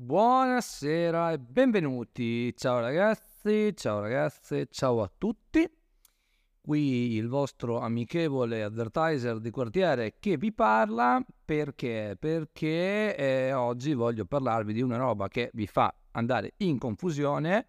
Buonasera e benvenuti. Ciao ragazzi, ciao ragazze, ciao a tutti. Qui il vostro amichevole advertiser di quartiere che vi parla perché? Perché eh, oggi voglio parlarvi di una roba che vi fa andare in confusione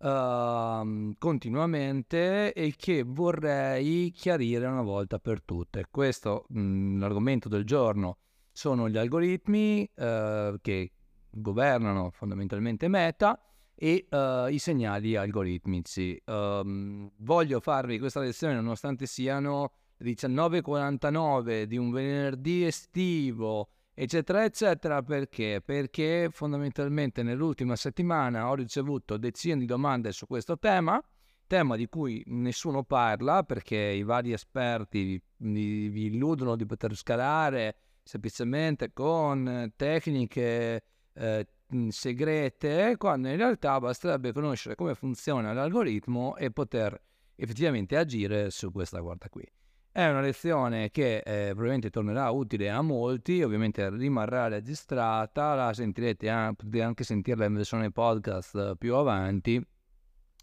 uh, continuamente e che vorrei chiarire una volta per tutte. Questo, mh, mm, l'argomento del giorno, sono gli algoritmi uh, che governano fondamentalmente Meta e uh, i segnali algoritmici. Um, voglio farvi questa lezione nonostante siano le 19.49 di un venerdì estivo eccetera, eccetera, perché? Perché fondamentalmente nell'ultima settimana ho ricevuto decine di domande su questo tema, tema di cui nessuno parla perché i vari esperti vi, vi illudono di poter scalare semplicemente con tecniche eh, segrete, quando in realtà basterebbe conoscere come funziona l'algoritmo e poter effettivamente agire su questa guarda qui. È una lezione che eh, probabilmente tornerà utile a molti, ovviamente rimarrà registrata, la sentirete, potete anche sentirla in versione podcast più avanti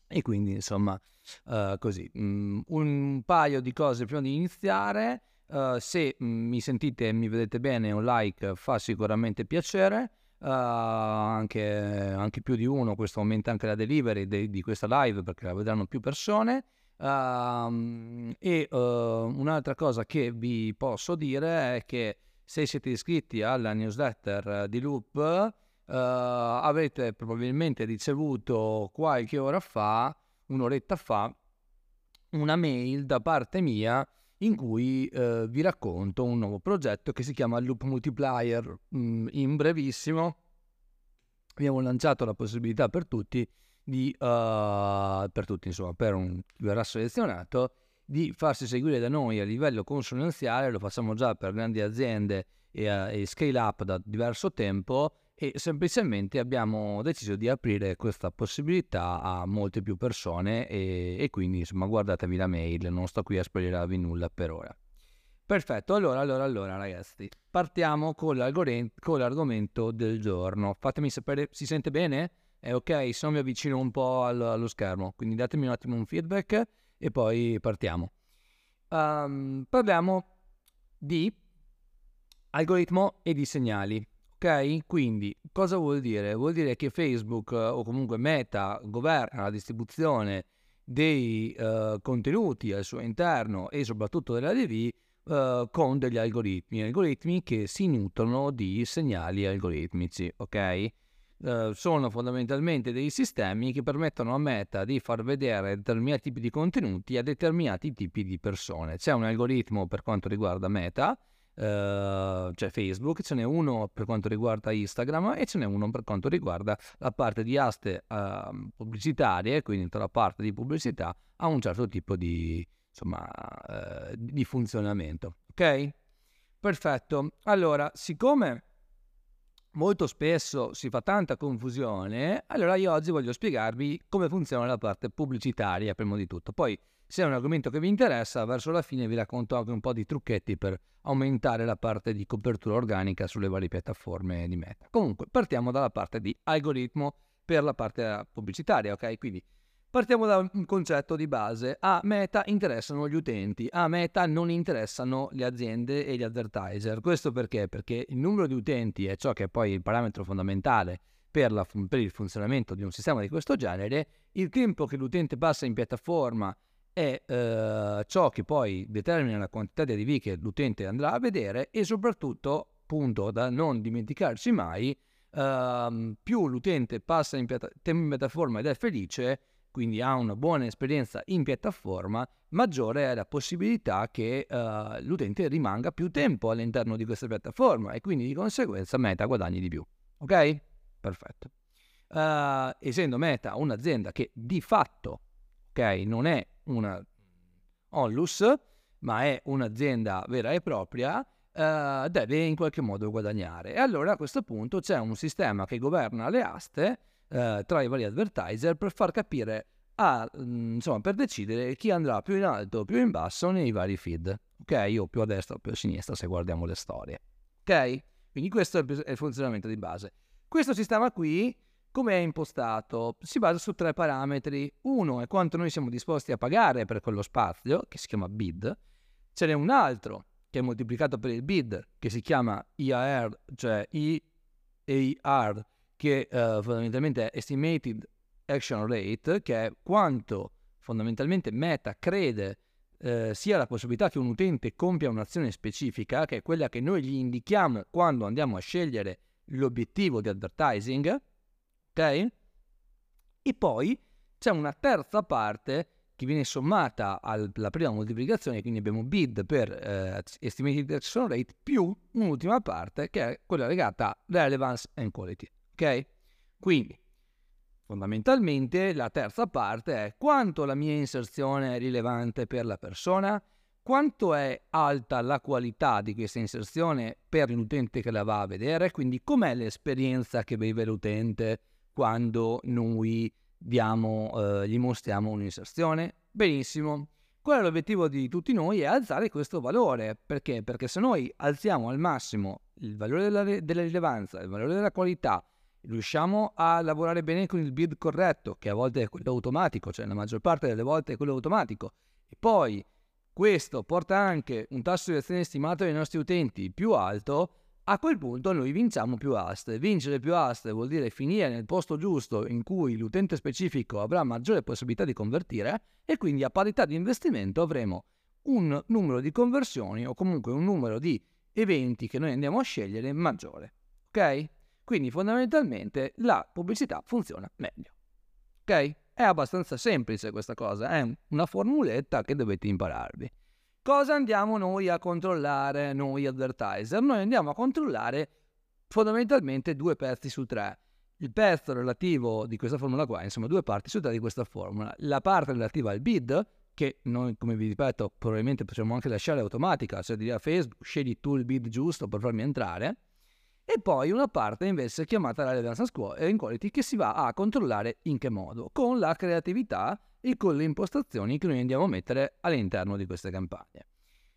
e quindi insomma uh, così. Mm, un paio di cose prima di iniziare, uh, se mm, mi sentite e mi vedete bene un like fa sicuramente piacere. Uh, anche, anche, più di uno, questo aumenta anche la delivery de, di questa live perché la vedranno più persone. Uh, e uh, un'altra cosa che vi posso dire è che se siete iscritti alla newsletter di Loop uh, avrete probabilmente ricevuto qualche ora fa, un'oretta fa, una mail da parte mia in cui uh, vi racconto un nuovo progetto che si chiama Loop Multiplier. Mm, in brevissimo abbiamo lanciato la possibilità per tutti di, uh, per tutti, insomma, per un chi verrà selezionato, di farsi seguire da noi a livello consulenziale, lo facciamo già per grandi aziende e, uh, e scale up da diverso tempo e semplicemente abbiamo deciso di aprire questa possibilità a molte più persone e, e quindi insomma guardatevi la mail, non sto qui a spoilerarvi nulla per ora. Perfetto, allora, allora, allora ragazzi, partiamo con, con l'argomento del giorno. Fatemi sapere, si sente bene? è ok, se no mi avvicino un po' allo, allo schermo, quindi datemi un attimo un feedback e poi partiamo. Um, parliamo di algoritmo e di segnali. Ok? Quindi cosa vuol dire? Vuol dire che Facebook o comunque Meta governa la distribuzione dei uh, contenuti al suo interno e soprattutto della DV uh, eh, con degli algoritmi, algoritmi che si nutrono di segnali algoritmici, ok? eh, sono fondamentalmente dei sistemi che permettono a Meta di far vedere determinati tipi di contenuti a determinati tipi di persone. C'è un algoritmo per quanto riguarda Meta, Uh, c'è Facebook, ce n'è uno per quanto riguarda Instagram e ce n'è uno per quanto riguarda la parte di aste uh, pubblicitarie, quindi tutta la parte di pubblicità ha un certo tipo di, insomma, uh, di funzionamento. Ok? Perfetto. Allora, siccome molto spesso si fa tanta confusione, allora io oggi voglio spiegarvi come funziona la parte pubblicitaria prima di tutto. Poi se è un argomento che vi interessa, verso la fine vi racconto anche un po' di trucchetti per aumentare la parte di copertura organica sulle varie piattaforme di Meta. Comunque, partiamo dalla parte di algoritmo per la parte pubblicitaria, ok? Quindi Partiamo da un concetto di base. A Meta interessano gli utenti, a Meta non interessano le aziende e gli advertiser. Questo perché? Perché il numero di utenti è ciò che è poi il parametro fondamentale per, la, per il funzionamento di un sistema di questo genere. Il tempo che l'utente passa in piattaforma è eh, ciò che poi determina la quantità di ADV che l'utente andrà a vedere e soprattutto, punto da non dimenticarci mai, eh, più l'utente passa in, piatta- in piattaforma ed è felice, quindi ha una buona esperienza in piattaforma, maggiore è la possibilità che uh, l'utente rimanga più tempo all'interno di questa piattaforma e quindi di conseguenza Meta guadagni di più. Ok? Perfetto. Uh, essendo Meta un'azienda che di fatto, ok, non è una onlus, ma è un'azienda vera e propria, uh, deve in qualche modo guadagnare. E allora a questo punto c'è un sistema che governa le aste eh, tra i vari advertiser per far capire a, mm, insomma, per decidere chi andrà più in alto o più in basso nei vari feed, ok? O più a destra o più a sinistra se guardiamo le storie, ok? Quindi questo è il funzionamento di base. Questo sistema qui, come è impostato? Si basa su tre parametri. Uno è quanto noi siamo disposti a pagare per quello spazio, che si chiama bid. Ce n'è un altro che è moltiplicato per il bid, che si chiama IAR, cioè EAR, che uh, fondamentalmente è Estimated Action Rate, che è quanto fondamentalmente Meta crede eh, sia la possibilità che un utente compia un'azione specifica, che è quella che noi gli indichiamo quando andiamo a scegliere l'obiettivo di advertising, ok? E poi c'è una terza parte che viene sommata alla prima moltiplicazione, quindi abbiamo bid per eh, estimated action rate più un'ultima parte che è quella legata a relevance and quality, ok? Quindi Fondamentalmente la terza parte è quanto la mia inserzione è rilevante per la persona, quanto è alta la qualità di questa inserzione per l'utente che la va a vedere, quindi com'è l'esperienza che vive l'utente quando noi diamo, eh, gli mostriamo un'inserzione. Benissimo. Qual è l'obiettivo di tutti noi? È alzare questo valore. Perché? Perché se noi alziamo al massimo il valore della, della rilevanza, il valore della qualità, riusciamo a lavorare bene con il bid corretto, che a volte è quello automatico, cioè la maggior parte delle volte è quello automatico, e poi questo porta anche un tasso di azione stimato dai nostri utenti più alto, a quel punto noi vinciamo più aste. Vincere più aste vuol dire finire nel posto giusto in cui l'utente specifico avrà maggiore possibilità di convertire e quindi a parità di investimento avremo un numero di conversioni o comunque un numero di eventi che noi andiamo a scegliere maggiore. Ok? Quindi fondamentalmente la pubblicità funziona meglio. Ok? È abbastanza semplice questa cosa, è una formuletta che dovete impararvi. Cosa andiamo noi a controllare, noi advertiser? Noi andiamo a controllare fondamentalmente due pezzi su tre. Il pezzo relativo di questa formula qua, insomma due parti su tre di questa formula. La parte relativa al bid, che noi come vi ripeto probabilmente possiamo anche lasciare automatica, cioè dire a Facebook scegli tu il bid giusto per farmi entrare e poi una parte invece chiamata relevance and quality che si va a controllare in che modo? Con la creatività e con le impostazioni che noi andiamo a mettere all'interno di queste campagne.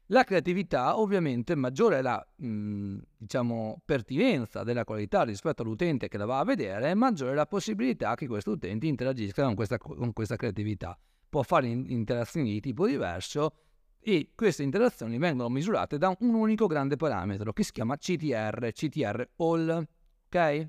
La creatività ovviamente maggiore è la mh, diciamo, pertinenza della qualità rispetto all'utente che la va a vedere, maggiore è la possibilità che questo utente interagisca con questa, con questa creatività. Può fare interazioni di tipo diverso e queste interazioni vengono misurate da un unico grande parametro che si chiama CTR, CTR all, ok?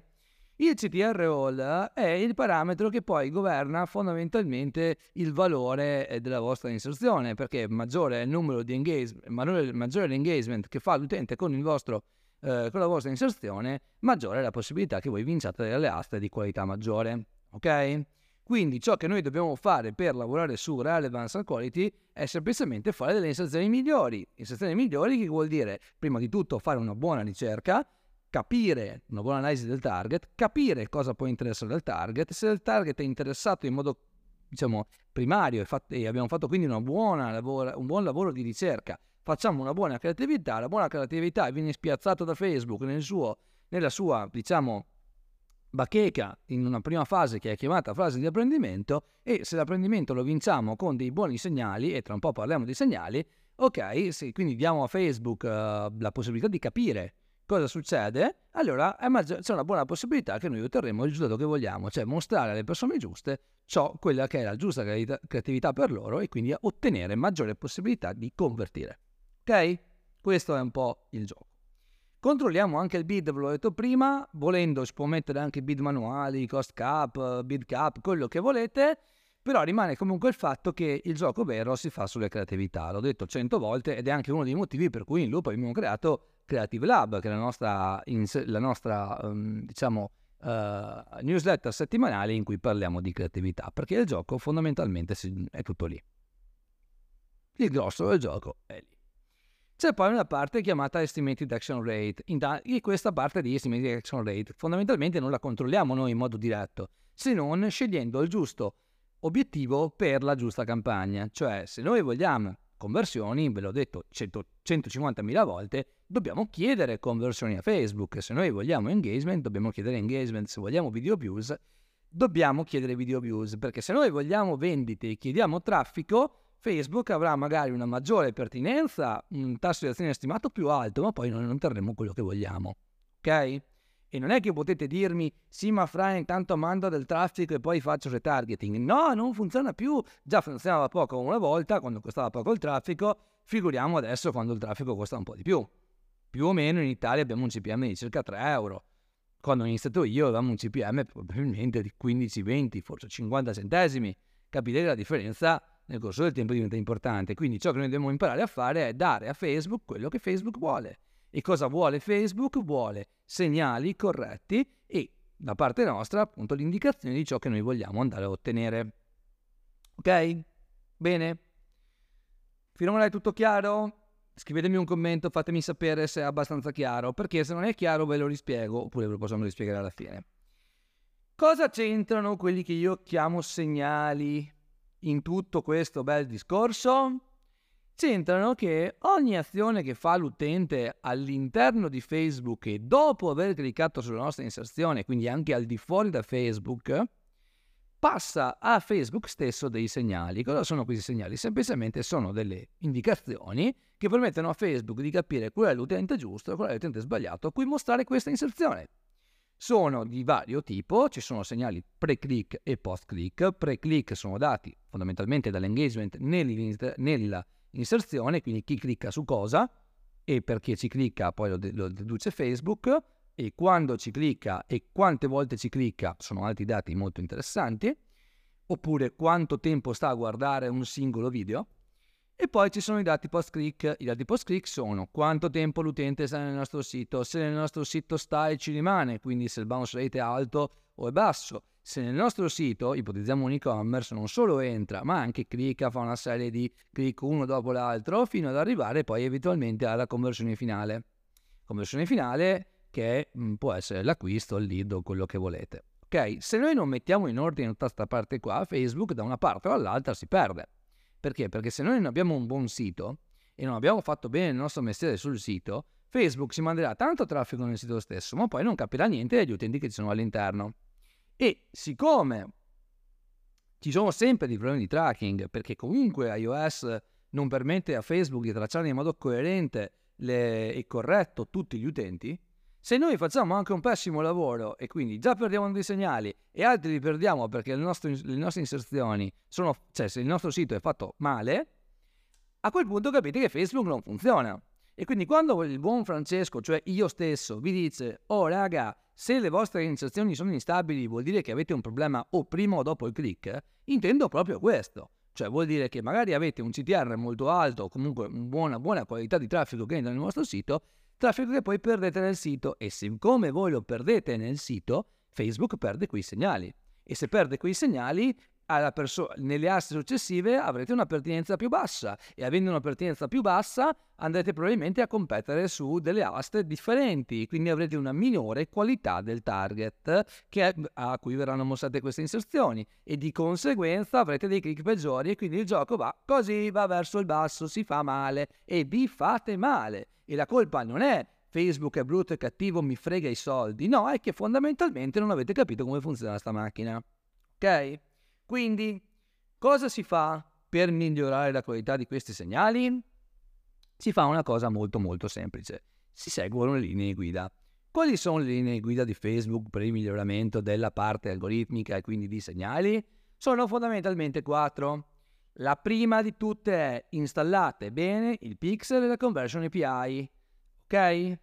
Il CTR all è il parametro che poi governa fondamentalmente il valore eh, della vostra inserzione, perché maggiore è il numero di engagement, maggiore, è l'engagement che fa l'utente con, vostro, eh, con la vostra inserzione, maggiore è la possibilità che voi vinciate delle aste di qualità maggiore, ok? Quindi ciò che noi dobbiamo fare per lavorare su relevance and quality è semplicemente fare delle inserzioni migliori. Inserzioni migliori che vuol dire prima di tutto fare una buona ricerca, capire una buona analisi del target, capire cosa può interessare al target, se il target è interessato in modo diciamo primario e, fat- e abbiamo fatto quindi lavoro, un buon lavoro di ricerca, facciamo una buona creatività, la buona creatività viene spiazzata da Facebook nel suo, nella sua diciamo bacheca in una prima fase che è chiamata fase di apprendimento e se l'apprendimento lo vinciamo con dei buoni segnali, e tra un po' parliamo di segnali, ok, se quindi diamo a Facebook uh, la possibilità di capire cosa succede, allora c'è una buona possibilità che noi otterremo il risultato che vogliamo, cioè mostrare alle persone giuste ciò, quella che è la giusta creatività per loro e quindi ottenere maggiore possibilità di convertire. Ok? Questo è un po' il gioco. Controlliamo anche il bid, ve l'ho detto prima, volendo si può mettere anche bid manuali, cost cap, bid cap, quello che volete, però rimane comunque il fatto che il gioco vero si fa sulle creatività, l'ho detto cento volte ed è anche uno dei motivi per cui in Loop abbiamo creato Creative Lab, che è la nostra, la nostra um, diciamo, uh, newsletter settimanale in cui parliamo di creatività, perché il gioco fondamentalmente è tutto lì. Il grosso del gioco è lì. C'è poi una parte chiamata Estimated Action Rate. E questa parte di Estimated Action Rate fondamentalmente non la controlliamo noi in modo diretto, se non scegliendo il giusto obiettivo per la giusta campagna. Cioè, se noi vogliamo conversioni, ve l'ho detto 100, 150.000 volte, dobbiamo chiedere conversioni a Facebook. Se noi vogliamo engagement, dobbiamo chiedere engagement. Se vogliamo video views, dobbiamo chiedere video views. Perché se noi vogliamo vendite e chiediamo traffico, Facebook avrà magari una maggiore pertinenza, un tasso di azione stimato più alto, ma poi non otterremo quello che vogliamo. Ok? E non è che potete dirmi, sì ma Fra intanto mando del traffico e poi faccio retargeting. No, non funziona più. Già funzionava poco una volta, quando costava poco il traffico, figuriamo adesso quando il traffico costa un po' di più. Più o meno in Italia abbiamo un CPM di circa 3 euro. Quando ho iniziato io avevamo un CPM probabilmente di 15-20, forse 50 centesimi. Capite che la differenza nel corso del tempo diventa importante. Quindi ciò che noi dobbiamo imparare a fare è dare a Facebook quello che Facebook vuole. E cosa vuole Facebook? Vuole segnali corretti e da parte nostra appunto l'indicazione di ciò che noi vogliamo andare a ottenere. Ok? Bene? Finora è tutto chiaro? Scrivetemi un commento, fatemi sapere se è abbastanza chiaro, perché se non è chiaro ve lo rispiego, oppure ve lo possiamo rispiegare alla fine. Cosa c'entrano quelli che io chiamo segnali in tutto questo bel discorso? C'entrano che ogni azione che fa l'utente all'interno di Facebook e dopo aver cliccato sulla nostra inserzione, quindi anche al di fuori da Facebook, passa a Facebook stesso dei segnali. Cosa sono questi segnali? Semplicemente sono delle indicazioni che permettono a Facebook di capire qual è l'utente giusto e qual è l'utente sbagliato a cui mostrare questa inserzione. Sono di vario tipo, ci sono segnali pre-click e post-click. Pre-click sono dati fondamentalmente dall'engagement nell'inserzione, quindi chi clicca su cosa e perché ci clicca poi lo, lo deduce Facebook e quando ci clicca e quante volte ci clicca sono altri dati molto interessanti, oppure quanto tempo sta a guardare un singolo video. E poi ci sono i dati post-click. I dati post-click sono quanto tempo l'utente sta nel nostro sito, se nel nostro sito sta e ci rimane, quindi se il bounce rate è alto o è basso. Se nel nostro sito, ipotizziamo un e-commerce, non solo entra, ma anche clicca, fa una serie di click uno dopo l'altro, fino ad arrivare poi eventualmente alla conversione finale. Conversione finale che mm, può essere l'acquisto, il lead o quello che volete. Ok? Se noi non mettiamo in ordine tutta questa parte qua, Facebook da una parte o dall'altra si perde. Perché? Perché se noi non abbiamo un buon sito e non abbiamo fatto bene il nostro mestiere sul sito, Facebook si manderà tanto traffico nel sito stesso, ma poi non capirà niente degli utenti che ci sono all'interno. E siccome ci sono sempre dei problemi di tracking, perché comunque iOS non permette a Facebook di tracciare in modo coerente le, e corretto tutti gli utenti, se noi facciamo anche un pessimo lavoro e quindi già perdiamo dei segnali e altri li perdiamo perché le nostre, le nostre inserzioni sono, cioè se il nostro sito è fatto male, a quel punto capite che Facebook non funziona. E quindi quando il buon Francesco, cioè io stesso, vi dice, oh raga, se le vostre inserzioni sono instabili vuol dire che avete un problema o prima o dopo il click, intendo proprio questo. Cioè vuol dire che magari avete un CTR molto alto o comunque una buona, qualità di traffico che entra nel vostro sito traffico che poi perdete nel sito e siccome voi lo perdete nel sito, Facebook perde quei segnali. E se perde quei segnali, perso- nelle aste successive avrete una pertinenza più bassa e avendo una pertinenza più bassa andrete probabilmente a competere su delle aste differenti, quindi avrete una minore qualità del target che, a cui verranno mostrate queste inserzioni e di conseguenza avrete dei click peggiori e quindi il gioco va così, va verso il basso, si fa male e vi fate male. E la colpa non è Facebook è brutto e cattivo, mi frega i soldi. No, è che fondamentalmente non avete capito come funziona sta macchina. Ok? Quindi, cosa si fa per migliorare la qualità di questi segnali? Si fa una cosa molto molto semplice. Si seguono le linee guida. Quali sono le linee guida di Facebook per il miglioramento della parte algoritmica e quindi di segnali? Sono fondamentalmente quattro. La prima di tutte è installate bene il pixel e la conversion API. Ok?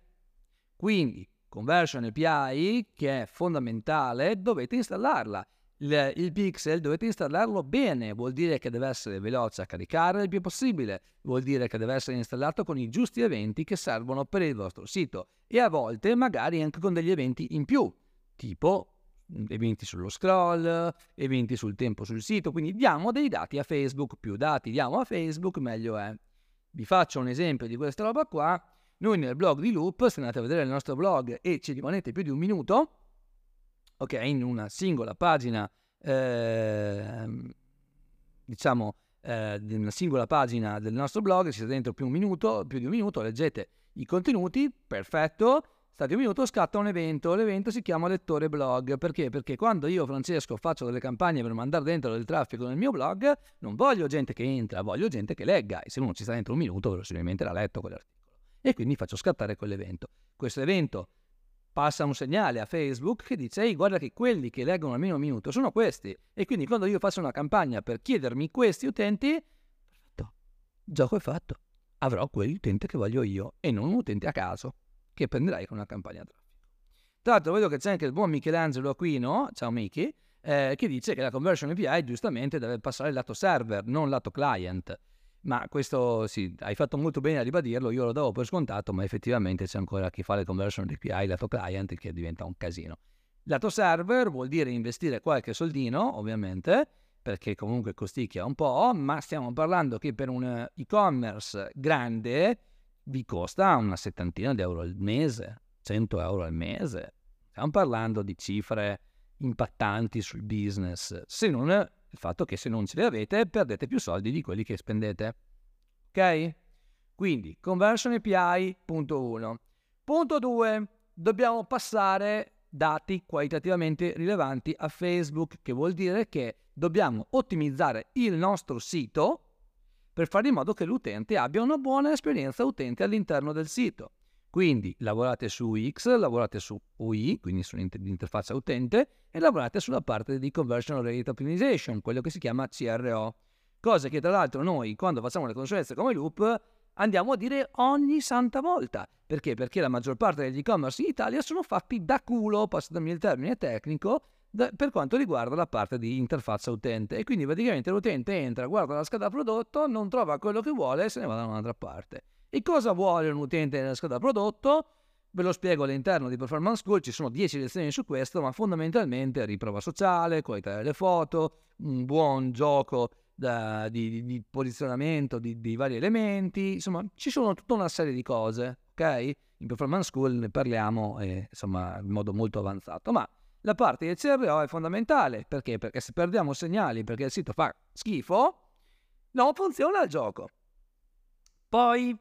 Quindi, conversion API, che è fondamentale, dovete installarla. Il, il, pixel dovete installarlo bene, vuol dire che deve essere veloce a caricare il più possibile, vuol dire che deve essere installato con i giusti eventi che servono per il vostro sito e a volte magari anche con degli eventi in più, tipo eventi sullo scroll, eventi sul tempo sul sito, quindi diamo dei dati a Facebook, più dati diamo a Facebook meglio è. Vi faccio un esempio di questa roba qua, noi nel blog di Loop, se andate a vedere il nostro blog e ci rimanete più di un minuto, ok, in una singola pagina, eh, diciamo, eh, una singola pagina del nostro blog, siete dentro più, un minuto, più di un minuto, leggete i contenuti, perfetto, Stati un minuto, scatta un evento. L'evento si chiama lettore blog. Perché? Perché quando io, Francesco, faccio delle campagne per mandare dentro del traffico nel mio blog, non voglio gente che entra, voglio gente che legga. E se uno ci sta dentro un minuto, verosimilmente l'ha letto quell'articolo. E quindi faccio scattare quell'evento. Questo evento passa un segnale a Facebook che dice ehi guarda che quelli che leggono almeno un minuto sono questi. E quindi quando io faccio una campagna per chiedermi questi utenti perfetto il gioco è fatto avrò quell'utente che voglio io e non un utente a caso che prenderai con una campagna traffico. Tra l'altro vedo che c'è anche il buon Michelangelo Aquino ciao Michi eh, che dice che la conversion API giustamente deve passare lato server non lato client ma questo sì, hai fatto molto bene a ribadirlo, io lo davo per scontato, ma effettivamente c'è ancora chi fa le conversion di API lato client che diventa un casino. Lato server vuol dire investire qualche soldino, ovviamente, perché comunque costicchia un po', ma stiamo parlando che per un e-commerce grande vi costa una settantina di euro al mese, 100 euro al mese. Stiamo parlando di cifre impattanti sul business, se non il fatto che se non ce li avete perdete più soldi di quelli che spendete. Ok? Quindi conversion API punto 1. Punto 2. Dobbiamo passare dati qualitativamente rilevanti a Facebook, che vuol dire che dobbiamo ottimizzare il nostro sito per fare in modo che l'utente abbia una buona esperienza utente all'interno del sito. Quindi lavorate su UX, lavorate su UI, quindi sull'interfaccia utente, e lavorate sulla parte di Conversion Rate Optimization, quello che si chiama CRO. Cose che tra l'altro noi, quando facciamo le consulenze come Loop, andiamo a dire ogni santa volta. Perché? Perché la maggior parte degli e-commerce in Italia sono fatti da culo, passatemi il termine tecnico, da, per quanto riguarda la parte di interfaccia utente. E quindi praticamente l'utente entra, guarda la scheda prodotto, non trova quello che vuole e se ne va da un'altra parte. E cosa vuole un utente nella scheda prodotto? Ve lo spiego all'interno di Performance School, ci sono 10 lezioni su questo, ma fondamentalmente riprova sociale, qualità delle foto, un buon gioco da, di, di, posizionamento di, di, vari elementi, insomma ci sono tutta una serie di cose, ok? In Performance School ne parliamo eh, insomma in modo molto avanzato, ma la parte del CRO è fondamentale, perché? Perché se perdiamo segnali perché il sito fa schifo, non funziona il gioco. Poi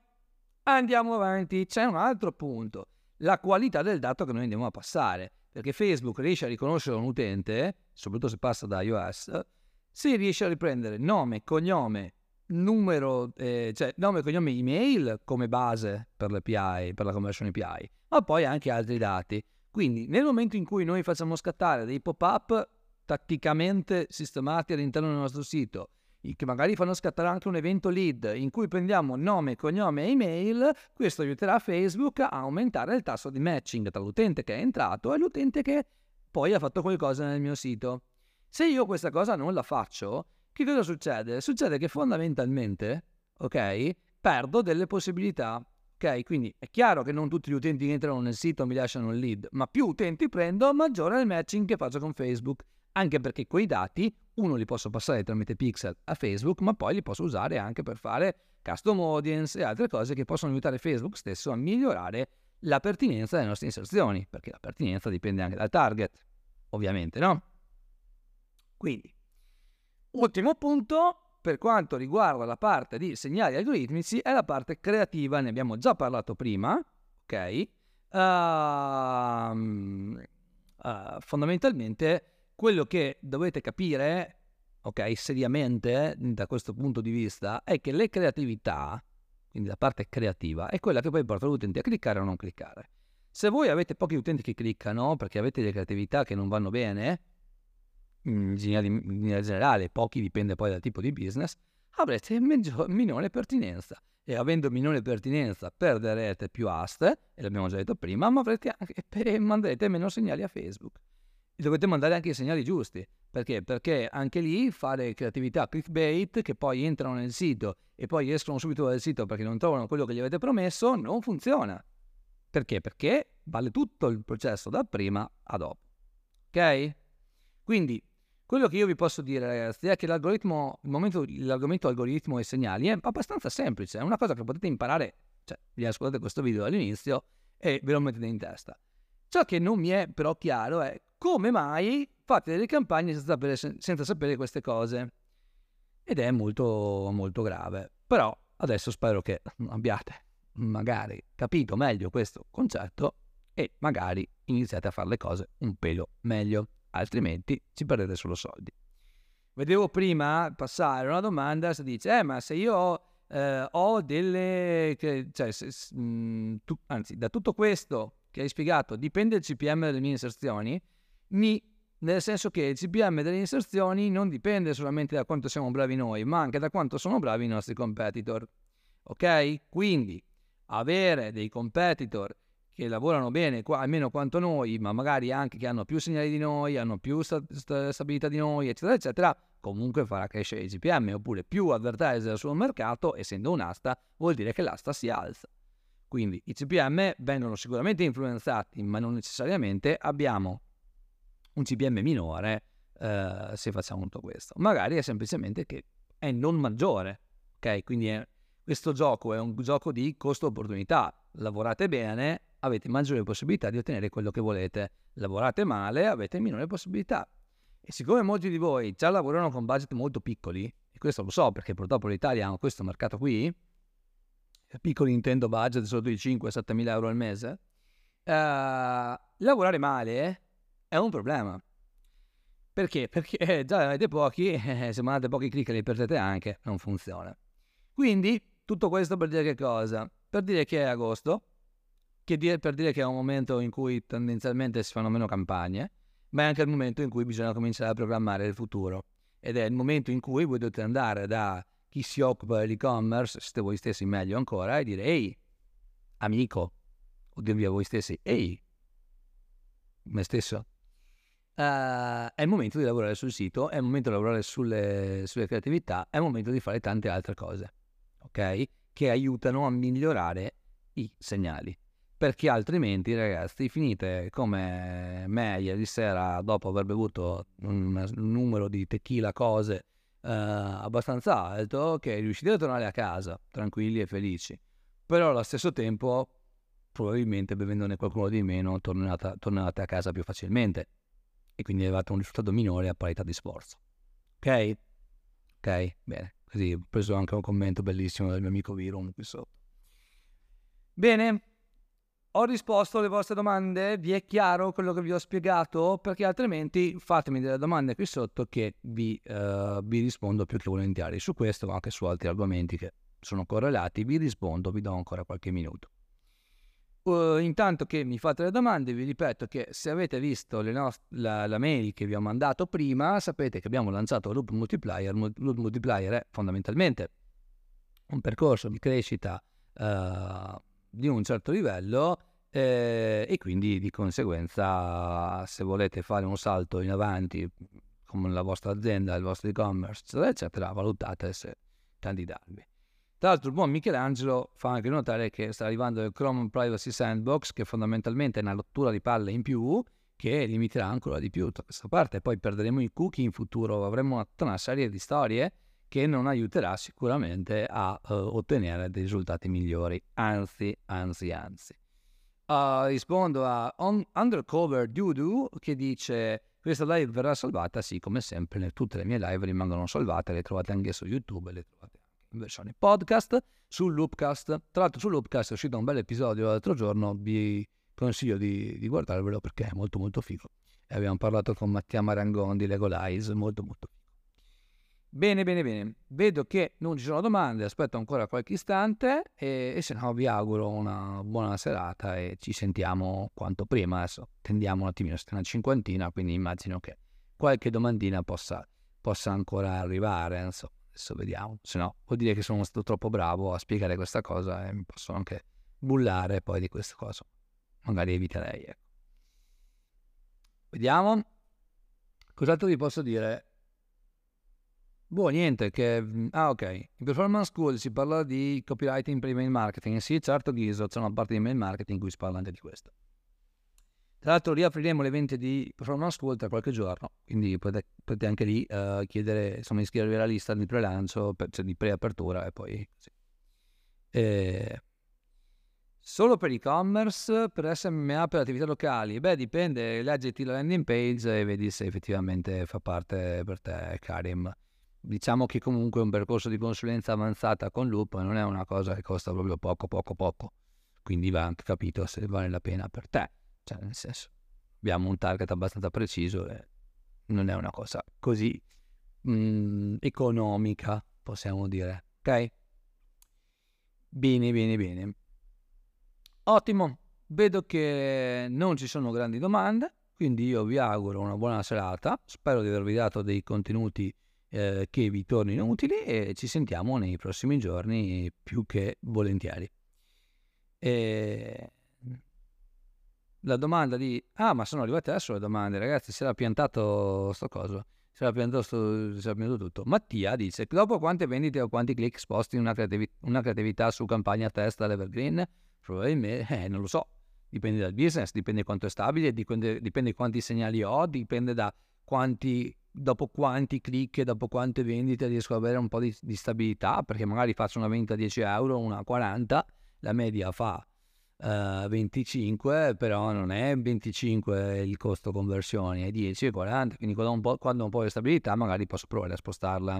Andiamo avanti, c'è un altro punto, la qualità del dato che noi andiamo a passare, perché Facebook riesce a riconoscere un utente, soprattutto se passa da iOS, se riesce a riprendere nome, cognome, numero, eh, cioè nome, cognome, email come base per l'API, per la conversion API, ma poi anche altri dati. Quindi nel momento in cui noi facciamo scattare dei pop-up tatticamente sistemati all'interno del nostro sito, che magari fanno scattare anche un evento lead in cui prendiamo nome, cognome e email, questo aiuterà Facebook a aumentare il tasso di matching tra l'utente che è entrato e l'utente che poi ha fatto qualcosa nel mio sito. Se io questa cosa non la faccio, che cosa succede? Succede che fondamentalmente, ok, perdo delle possibilità. Ok, quindi è chiaro che non tutti gli utenti che entrano nel sito mi lasciano il lead, ma più utenti prendo, maggiore è il matching che faccio con Facebook anche perché quei dati uno li posso passare tramite Pixel a Facebook, ma poi li posso usare anche per fare custom audience e altre cose che possono aiutare Facebook stesso a migliorare la pertinenza delle nostre inserzioni, perché la pertinenza dipende anche dal target, ovviamente, no? Quindi, ultimo punto, per quanto riguarda la parte di segnali algoritmici, è la parte creativa, ne abbiamo già parlato prima, ok? Uh, uh, fondamentalmente quello che dovete capire, ok, seriamente da questo punto di vista, è che le creatività, quindi la parte creativa, è quella che poi porta l'utente a cliccare o non cliccare. Se voi avete pochi utenti che cliccano perché avete delle creatività che non vanno bene, in generale, pochi dipende poi dal tipo di business, avrete minore pertinenza. E avendo minore pertinenza perderete più aste, e l'abbiamo già detto prima, ma avrete anche, manderete meno segnali a Facebook dovete mandare anche i segnali giusti. Perché? Perché anche lì fare creatività clickbait che poi entrano nel sito e poi escono subito dal sito perché non trovano quello che gli avete promesso non funziona. Perché? Perché vale tutto il processo da prima a dopo. Ok? Quindi quello che io vi posso dire ragazzi è che l'algoritmo, momento, l'argomento algoritmo e segnali è abbastanza semplice, è una cosa che potete imparare, cioè vi ascoltate questo video all'inizio e ve lo mettete in testa. Ciò che non mi è però chiaro è come mai fate delle campagne senza sapere, senza sapere queste cose. Ed è molto, molto grave. Però adesso spero che abbiate magari capito meglio questo concetto e magari iniziate a fare le cose un pelo meglio, altrimenti ci perdete solo soldi. Vedevo prima passare una domanda, si dice, eh ma se io eh, ho delle... cioè, se, mh, tu, anzi, da tutto questo che hai spiegato dipende il CPM delle mie inserzioni, ni, nel senso che il CPM delle inserzioni non dipende solamente da quanto siamo bravi noi, ma anche da quanto sono bravi i nostri competitor. Ok? Quindi avere dei competitor che lavorano bene, almeno quanto noi, ma magari anche che hanno più segnali di noi, hanno più sta- sta- stabilità di noi, eccetera, eccetera, comunque farà crescere i CPM, oppure più advertiser sul mercato, essendo un'asta, vuol dire che l'asta si alza. Quindi i CPM vengono sicuramente influenzati, ma non necessariamente abbiamo un CPM minore eh, se facciamo tutto questo. Magari è semplicemente che è non maggiore, ok? Quindi è, questo gioco è un gioco di costo-opportunità. Lavorate bene, avete maggiori possibilità di ottenere quello che volete. Lavorate male, avete minore possibilità. E siccome molti di voi già lavorano con budget molto piccoli, e questo lo so perché purtroppo l'Italia ha questo mercato qui, piccoli intendo budget sotto i 5-7 mila euro al mese, eh, lavorare male è un problema. Perché? Perché già avete pochi, eh, se mandate pochi click li perdete anche, non funziona. Quindi tutto questo per dire che cosa? Per dire che è agosto, che dire, per dire che è un momento in cui tendenzialmente si fanno meno campagne, ma è anche il momento in cui bisogna cominciare a programmare il futuro. Ed è il momento in cui voi dovete andare da chi si occupa dell'e-commerce, siete voi stessi meglio ancora, e dire ehi, amico, o dirvi a voi stessi, ehi, me stesso, Uh, è il momento di lavorare sul sito, è il momento di lavorare sulle, sulle, creatività, è il momento di fare tante altre cose, ok? Che aiutano a migliorare i segnali perché altrimenti ragazzi finite come me ieri sera dopo aver bevuto un, numero di tequila cose abbastanza alto che riuscite a tornare a casa tranquilli e felici. Però allo stesso tempo probabilmente bevendone qualcuno di meno tornate, tornate a casa più facilmente. E quindi avete un risultato minore a parità di sforzo. Ok? ok? bene. Così ho preso anche un commento bellissimo del mio amico Virum qui sotto. Bene ho risposto alle vostre domande? Vi è chiaro quello che vi ho spiegato? Perché altrimenti fatemi delle domande qui sotto che vi, uh, vi rispondo più che volentieri su questo, ma anche su altri argomenti che sono correlati. Vi rispondo, vi do ancora qualche minuto. Uh, intanto che mi fate le domande, vi ripeto che se avete visto nost- la, la, mail che vi ho mandato prima, sapete che abbiamo lanciato Loop Multiplier. Loop Multiplier è fondamentalmente un percorso di crescita uh, di un certo livello eh, e quindi di conseguenza se volete fare un salto in avanti con la vostra azienda, il vostro e-commerce, eccetera, valutate se candidarvi. Tra l'altro il buon Michelangelo fa anche notare che sta arrivando il Chrome Privacy Sandbox, che fondamentalmente è una rottura di palle in più, che limiterà ancora di più tutta questa parte. Poi perderemo i cookie in futuro, avremo una, una serie di storie che non aiuterà sicuramente a uh, ottenere dei risultati migliori, anzi, anzi, anzi. Uh, rispondo a on, Undercover Doodoo che dice questa live verrà salvata, sì, come sempre, tutte le mie live rimangono salvate, le trovate anche su YouTube, le trovate anche in versione podcast, sul Loopcast. Tra l'altro su Loopcast è uscito un bel episodio l'altro giorno, vi consiglio di, di guardarvelo perché è molto molto figo. E abbiamo parlato con Mattia Marangon di Legolize, molto molto figo. Bene, bene, bene. Vedo che non ci sono domande, aspetto ancora qualche istante e, e se no vi auguro una buona serata e ci sentiamo quanto prima. Adesso tendiamo un attimino, siete una cinquantina, quindi immagino che qualche domandina possa, possa ancora arrivare. Insomma, adesso vediamo. Se no, vuol dire che sono stato troppo bravo a spiegare questa cosa e mi posso anche bullare poi di questa cosa. Magari eviterei. Ecco. Vediamo. Cos'altro vi posso dire? Boh, niente, che... Mm, ah, ok. In Performance School si parla di copywriting per email marketing. Sì, certo, Ghiso, c'è una parte di email marketing in cui si parla anche di questo. Tra l'altro riapriremo l'evento di Performance School tra qualche giorno, quindi potete, potete anche lì uh, chiedere, insomma, iscrivervi alla lista di pre-lancio, per, cioè di pre-apertura e poi... Sì. E... Solo per e-commerce, per SMA, per attività locali? Beh, dipende, leggiti la landing page e vedi se effettivamente fa parte per te, Karim diciamo che comunque un percorso di consulenza avanzata con Loop non è una cosa che costa proprio poco, poco, poco. Quindi va anche capito se vale la pena per te. Cioè, nel senso, abbiamo un target abbastanza preciso e non è una cosa così mh, mm, economica, possiamo dire. Ok? Bene, bene, bene. Ottimo. vedo che non ci sono grandi domande, quindi io vi auguro una buona serata, spero di avervi dato dei contenuti eh, che vi tornino utili e ci sentiamo nei prossimi giorni più che volentieri. E... La domanda di... Ah, ma sono arrivate adesso le domande, ragazzi, si era piantato sto coso si era piantato, sto, si era piantato tutto. Mattia dice: Dopo quante vendite o quanti click sposti una, creativi- una creatività su campagna test all'Evergreen? Probabilmente, eh, non lo so. Dipende dal business, dipende quanto è stabile, dipende, dipende quanti segnali ho, dipende da quanti, dopo quanti click, dopo quante vendite riesco ad avere un po' di, di stabilità, perché magari faccio una vendita a 10 euro, una a 40, la media fa uh, eh, 25, però non è 25 il costo conversioni, è 10 40, quindi quando ho un po', quando ho un po' di stabilità magari posso provare a spostarla.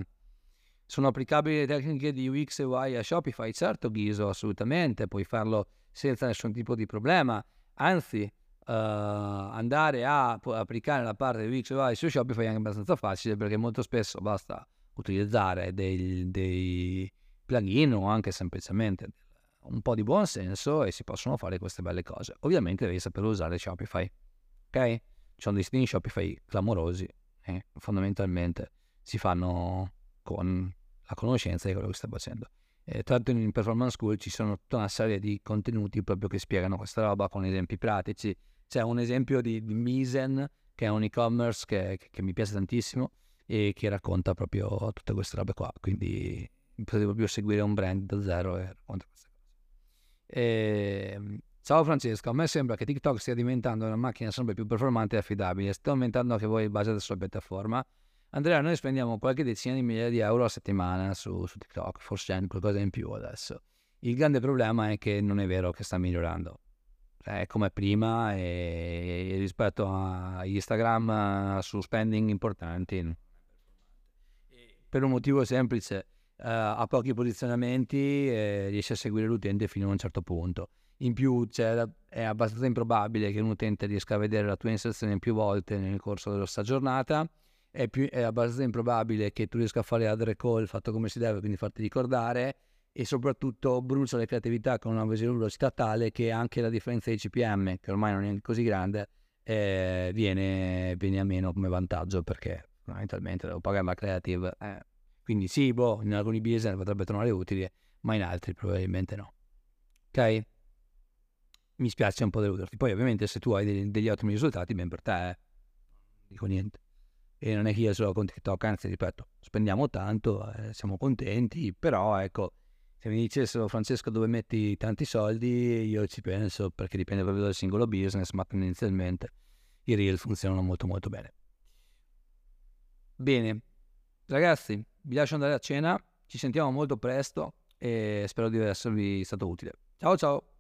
Sono applicabili le tecniche di UX e UI a Shopify? Certo Ghiso, assolutamente, puoi farlo senza nessun tipo di problema, anzi uh, andare a applicare la parte di UI su Shopify è anche abbastanza facile perché molto spesso basta utilizzare dei, dei plugin o anche semplicemente un po' di buon senso e si possono fare queste belle cose. Ovviamente devi saper usare Shopify, ok? Ci sono dei siti in Shopify clamorosi e fondamentalmente si fanno con la conoscenza di quello che stai facendo. E tra l'altro in Performance School ci sono tutta una serie di contenuti proprio che spiegano questa roba con esempi pratici. C'è un esempio di, di Misen, che è un e-commerce che, che, che mi piace tantissimo e che racconta proprio tutte queste robe qua. Quindi potete proprio seguire un brand da zero e racconta queste e... Ehm, ciao Francesco, a me sembra che TikTok stia diventando una macchina sempre più performante e affidabile. Sto aumentando anche voi il budget sulla piattaforma. Andrea, noi spendiamo qualche decina di migliaia di euro a settimana su, su TikTok, forse c'è qualcosa in più adesso. Il grande problema è che non è vero che sta migliorando. È come prima e rispetto a Instagram su spending importanti. Per un motivo semplice, uh, ha pochi posizionamenti e riesce a seguire l'utente fino a un certo punto. In più cioè, è abbastanza improbabile che un utente riesca a vedere la tua inserzione più volte nel corso della sua giornata, è, più, è abbastanza improbabile che tu riesca a fare ad recall fatto come si deve, quindi farti ricordare e soprattutto brucia le creatività con una velocità tale che anche la differenza di CPM, che ormai non è così grande, eh, viene, viene, a meno come vantaggio perché fondamentalmente devo pagare la creative. Eh quindi sì, boh, in alcuni business potrebbe tornare utile, ma in altri probabilmente no. Ok? Mi spiace un po' deluderti. Poi ovviamente se tu hai degli, degli ottimi risultati, ben per te, eh. dico niente. E non è che io solo con TikTok, anzi ripeto, spendiamo tanto, eh, siamo contenti, però ecco, se mi dicessero Francesco dove metti tanti soldi, io ci penso perché dipende proprio dal singolo business, ma tendenzialmente i reel funzionano molto molto bene. Bene, ragazzi, vi lascio andare a cena, ci sentiamo molto presto e spero di esservi stato utile. Ciao ciao!